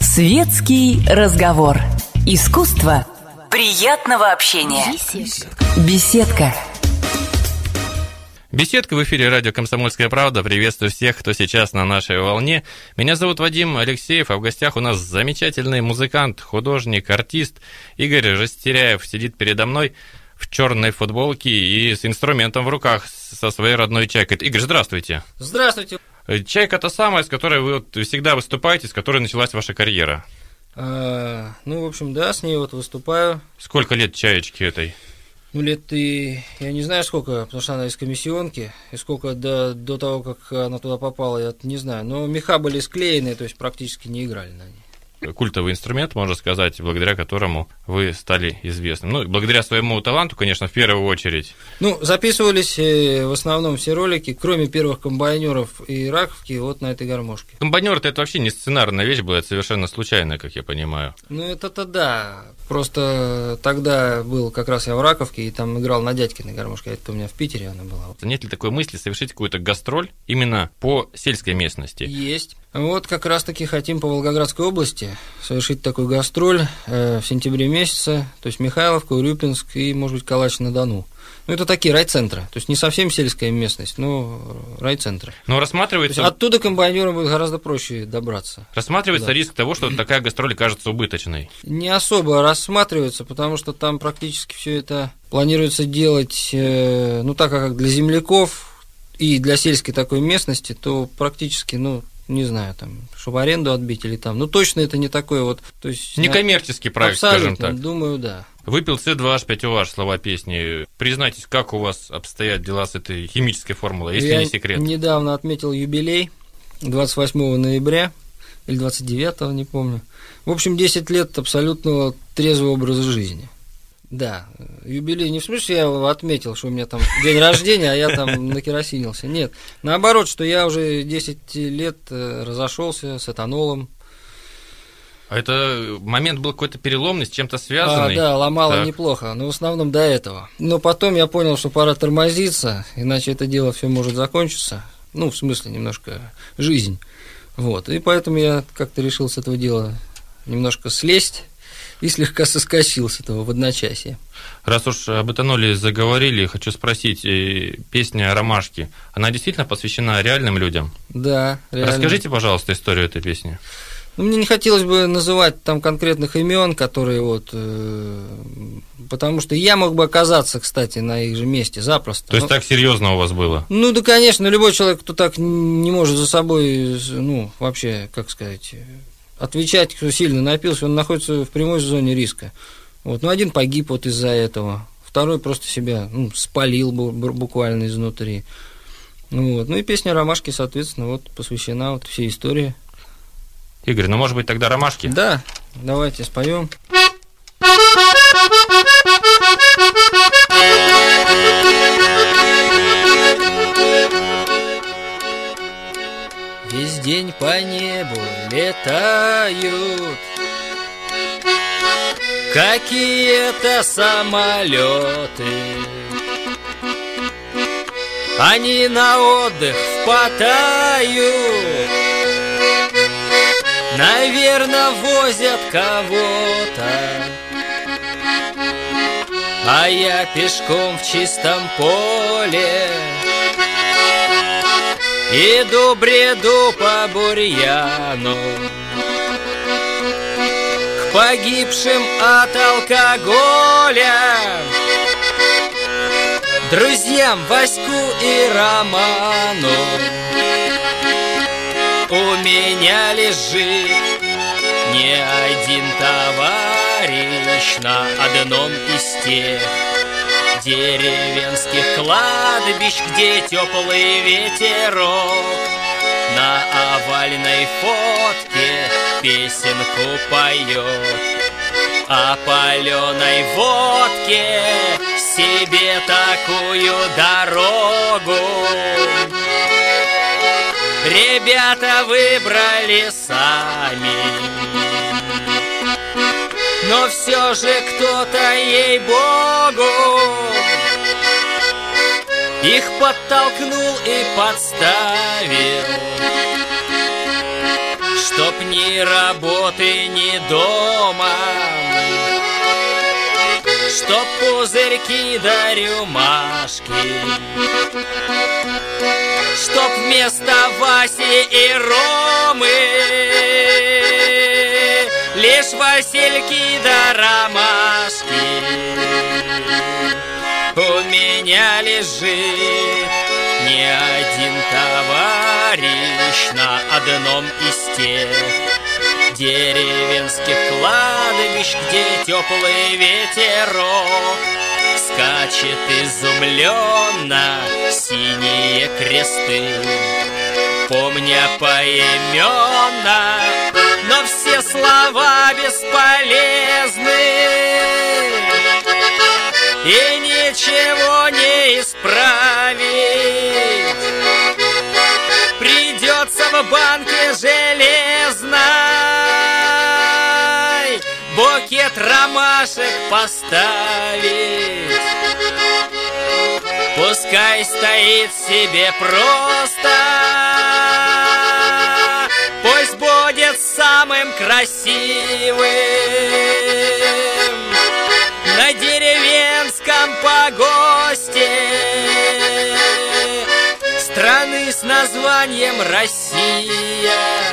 Светский разговор. Искусство приятного общения. Беседка. Беседка в эфире радио «Комсомольская правда». Приветствую всех, кто сейчас на нашей волне. Меня зовут Вадим Алексеев, а в гостях у нас замечательный музыкант, художник, артист Игорь Растеряев сидит передо мной в черной футболке и с инструментом в руках со своей родной чайкой. Игорь, здравствуйте. Здравствуйте. Чайка та самая, с которой вы вот всегда выступаете, с которой началась ваша карьера. А, ну, в общем, да, с ней вот выступаю. Сколько лет чаечки этой? Ну, лет и я не знаю сколько, потому что она из комиссионки, и сколько до, до того, как она туда попала, я не знаю. Но меха были склеены, то есть практически не играли на ней культовый инструмент, можно сказать, благодаря которому вы стали известным. Ну, благодаря своему таланту, конечно, в первую очередь. Ну, записывались э, в основном все ролики, кроме первых комбайнеров и раковки, вот на этой гармошке. Комбайнер это вообще не сценарная вещь была, это совершенно случайно, как я понимаю. Ну, это-то да. Просто тогда был как раз я в Раковке, и там играл на дядькиной гармошке, это у меня в Питере она была. Нет ли такой мысли совершить какую-то гастроль именно по сельской местности? Есть. Вот как раз-таки хотим по Волгоградской области совершить такой гастроль э, в сентябре месяце, то есть Михайловка, Урюпинск и, может быть, Калач-на-Дону. Ну, это такие райцентры, то есть не совсем сельская местность, но райцентры. Но рассматривается... оттуда комбайнерам будет гораздо проще добраться. Рассматривается да. риск того, что такая гастроль кажется убыточной? Не особо рассматривается, потому что там практически все это планируется делать, э, ну, так как для земляков и для сельской такой местности, то практически, ну, не знаю, там, чтобы аренду отбить или там. Ну, точно это не такой вот. То есть, Некоммерческий проект, скажем так. Думаю, да. Выпил С2H5OH, слова песни. Признайтесь, как у вас обстоят дела с этой химической формулой, если Я не секрет? недавно отметил юбилей 28 ноября или 29, не помню. В общем, 10 лет абсолютного трезвого образа жизни. Да, юбилей не в смысле я отметил, что у меня там день рождения, а я там накеросинился. Нет, наоборот, что я уже 10 лет э, разошелся с этанолом. А это момент был какой-то переломный, с чем-то связанный? А, да, ломало так. неплохо, но в основном до этого. Но потом я понял, что пора тормозиться, иначе это дело все может закончиться. Ну, в смысле, немножко жизнь. Вот, и поэтому я как-то решил с этого дела немножко слезть и слегка соскочил с этого в одночасье. Раз уж об этаноле заговорили, хочу спросить, э, песня «Ромашки», она действительно посвящена реальным людям? Да, реально. Расскажите, пожалуйста, историю этой песни. Ну, мне не хотелось бы называть там конкретных имен, которые вот, э, потому что я мог бы оказаться, кстати, на их же месте запросто. То есть Но, так серьезно у вас было? Ну да, конечно, любой человек, кто так не может за собой, ну вообще, как сказать, отвечать, кто сильно напился, он находится в прямой зоне риска. Вот. Ну, один погиб вот из-за этого, второй просто себя ну, спалил буквально изнутри. Вот. Ну и песня «Ромашки», соответственно, вот посвящена вот всей истории. Игорь, ну может быть тогда «Ромашки»? Да, давайте споем. Весь день по небу летают. Какие-то самолеты. Они на отдых впадают. Наверное, возят кого-то. А я пешком в чистом поле Иду, бреду по бурьяну. К погибшим от алкоголя. Друзьям Ваську и Роману. У меня лежит не один товарищ На одном из тех деревенских кладбищ, где теплый ветерок на овальной фотке песенку поет. А паленой водке себе такую дорогу Ребята выбрали сами но все же кто-то ей-богу Их подтолкнул и подставил. Чтоб ни работы, ни дома. Чтоб пузырьки да рюмашки. Чтоб вместо Васи и Ромы. Лишь Васильки да ромашки лежит не один товарищ На одном из тех деревенских кладбищ Где теплый ветерок скачет изумленно Синие кресты. Помня поименно но все слова бесполезны. И ничего Букет ромашек поставить. Пускай стоит себе просто. Пусть будет самым красивым На деревенском погосте Страны с названием Россия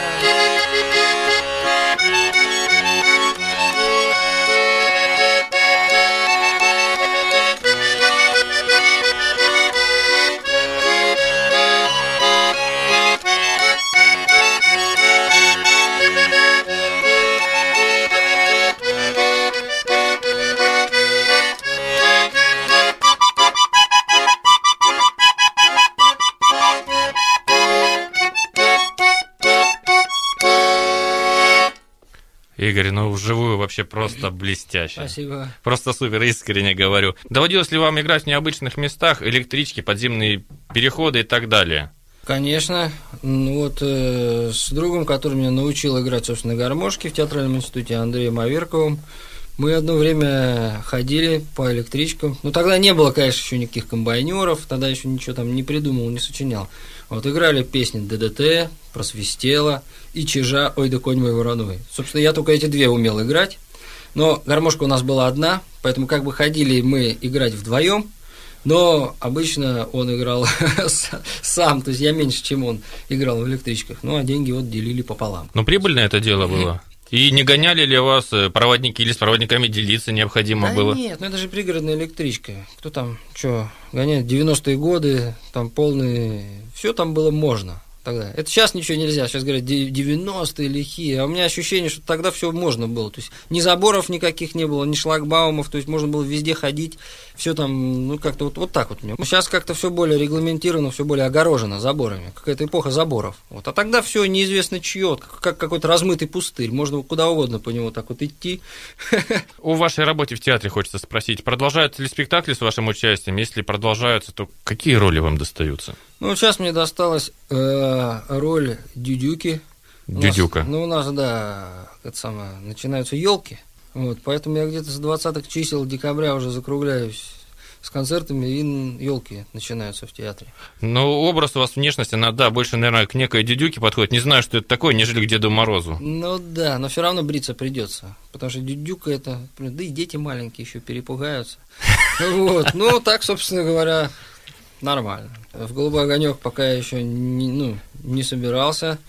Игорь, ну вживую вообще просто блестяще. Спасибо. Просто супер, искренне говорю. Доводилось ли вам играть в необычных местах, электрички, подземные переходы и так далее? Конечно. Ну, вот э, с другом, который меня научил играть, собственно, гармошки в театральном институте Андреем Аверковым, мы одно время ходили по электричкам. Ну, тогда не было, конечно, еще никаких комбайнеров, тогда еще ничего там не придумал, не сочинял. Вот играли песни ДДТ, Просвистела и Чижа «Ой да конь мой вороной». Собственно, я только эти две умел играть, но гармошка у нас была одна, поэтому как бы ходили мы играть вдвоем, но обычно он играл сам, то есть я меньше, чем он играл в электричках, ну а деньги вот делили пополам. Но прибыльное это дело было? И не гоняли ли вас э, проводники или с проводниками делиться необходимо да было? нет, ну это же пригородная электричка. Кто там, что, гоняет 90-е годы, там полные... Все там было можно тогда. Это сейчас ничего нельзя, сейчас говорят 90-е лихие, а у меня ощущение, что тогда все можно было. То есть ни заборов никаких не было, ни шлагбаумов, то есть можно было везде ходить, все там, ну как-то вот, вот так вот. Сейчас как-то все более регламентировано, все более огорожено заборами, какая-то эпоха заборов. Вот. А тогда все неизвестно чье, как какой-то размытый пустырь, можно куда угодно по нему так вот идти. О вашей работе в театре хочется спросить, продолжаются ли спектакли с вашим участием? Если продолжаются, то какие роли вам достаются? Ну, сейчас мне досталась э, роль Дюдюки. Дюдюка. У нас, ну, у нас, да, это самое, начинаются елки. Вот, поэтому я где-то с 20-х чисел декабря уже закругляюсь с концертами, и елки начинаются в театре. Ну, образ у вас внешность, она, да, больше, наверное, к некой дюдюке подходит. Не знаю, что это такое, нежели к Деду Морозу. Ну да, но все равно бриться придется. Потому что дюдюка это. Да и дети маленькие еще перепугаются. Вот. Ну, так, собственно говоря, нормально. В голубой огонек пока я еще не, ну, не собирался.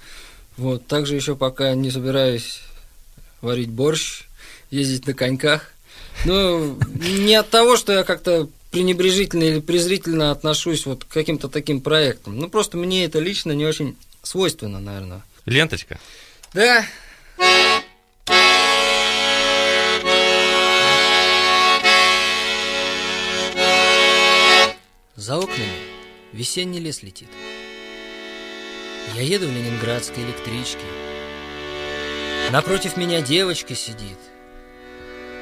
Вот. Также еще пока не собираюсь варить борщ, ездить на коньках. Ну, не от того, что я как-то пренебрежительно или презрительно отношусь вот к каким-то таким проектам. Ну, просто мне это лично не очень свойственно, наверное. Ленточка? Да. За окнами весенний лес летит. Я еду в ленинградской электричке. Напротив меня девочка сидит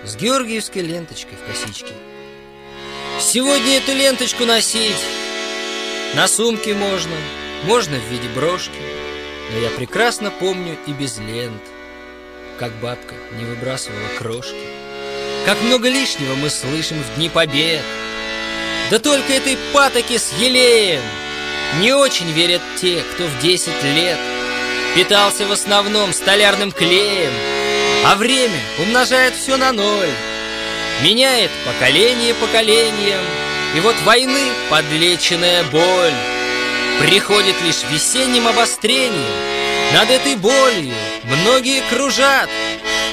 С георгиевской ленточкой в косичке. Сегодня эту ленточку носить На сумке можно, можно в виде брошки, Но я прекрасно помню и без лент, Как бабка не выбрасывала крошки, Как много лишнего мы слышим в дни побед, Да только этой патоки с елеем Не очень верят те, кто в десять лет Питался в основном столярным клеем А время умножает все на ноль Меняет поколение поколением И вот войны подлеченная боль Приходит лишь весенним обострением. Над этой болью многие кружат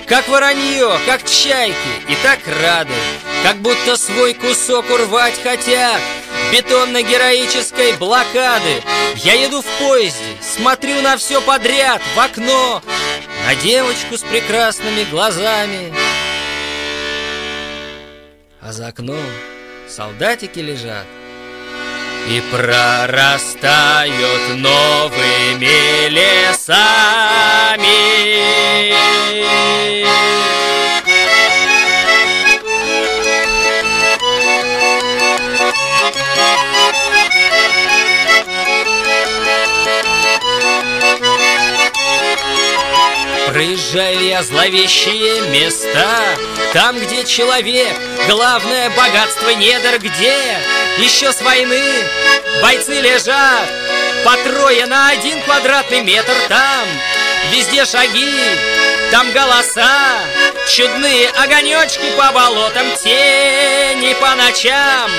Как воронье, как чайки, и так рады Как будто свой кусок урвать хотят Бетонно-героической блокады Я еду в поезде, смотрю на все подряд В окно, на девочку с прекрасными глазами А за окном солдатики лежат и прорастают новыми лесами. Я зловещие места. Там, где человек Главное богатство недр где Еще с войны бойцы лежат По трое на один квадратный метр. Там везде шаги Там голоса Чудные огонечки по болотам Тени по ночам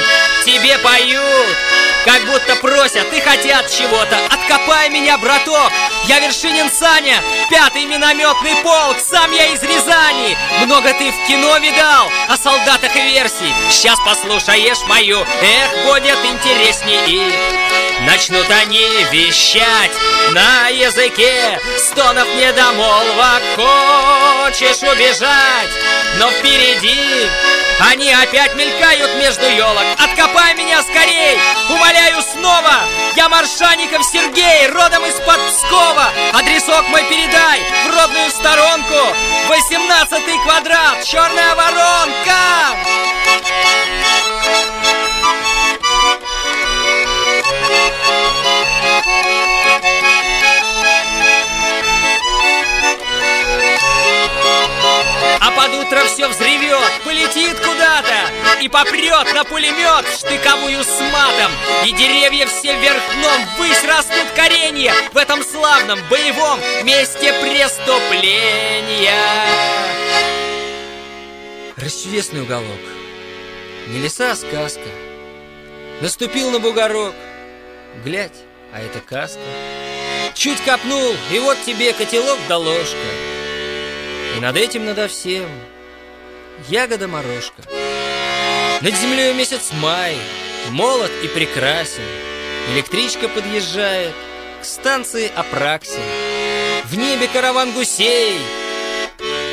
Тебе поют как будто просят и хотят чего-то. Откопай меня, браток. Я Вершинин Саня. Пятый минометный полк. Сам я из Рязани. Много ты в кино видал О солдатах и версий. Сейчас послушаешь мою. Эх, будет интересней и Начнут они вещать на языке Стонов недомолвок Хочешь убежать, но впереди Они опять мелькают между елок. Откопай меня скорей, умоляю снова! Я Маршаников Сергей, родом из-под Пскова Адресок мой передай в родную сторонку. Восемнадцатый квадрат, черная воронка попрет на пулемет штыковую с матом. И деревья все вверх дном ввысь растут коренья В этом славном боевом месте преступления. Расчудесный уголок. Не леса, а сказка. Наступил на бугорок. Глядь, а это каска. Чуть копнул, и вот тебе котелок да ложка. И над этим надо всем Ягода-морожка Над землей месяц май Молод и прекрасен. Электричка подъезжает К станции Апраксин. В небе караван гусей.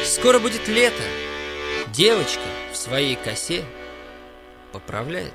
Скоро будет лето. Девочка в своей косе Поправляет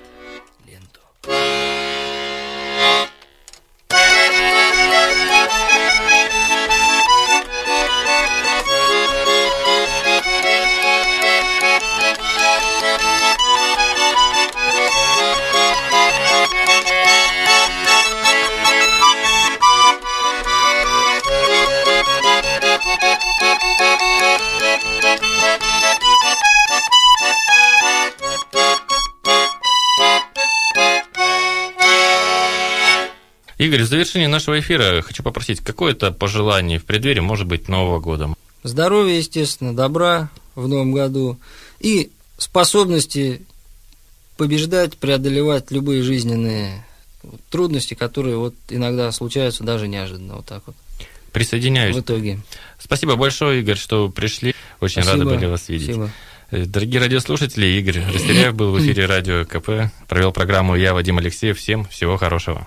Игорь, в завершении нашего эфира хочу попросить какое-то пожелание в преддверии, может быть, Нового года. Здоровья, естественно, добра в новом году и способности побеждать, преодолевать любые жизненные трудности, которые вот иногда случаются даже неожиданно, вот так вот. Присоединяюсь. В итоге. Спасибо большое, Игорь, что пришли. Очень Спасибо. рады были вас видеть. Спасибо. Э, Дорогие радиослушатели, Игорь Растеряев был в эфире радио КП, провел программу «Я, Вадим Алексеев». Всем всего хорошего.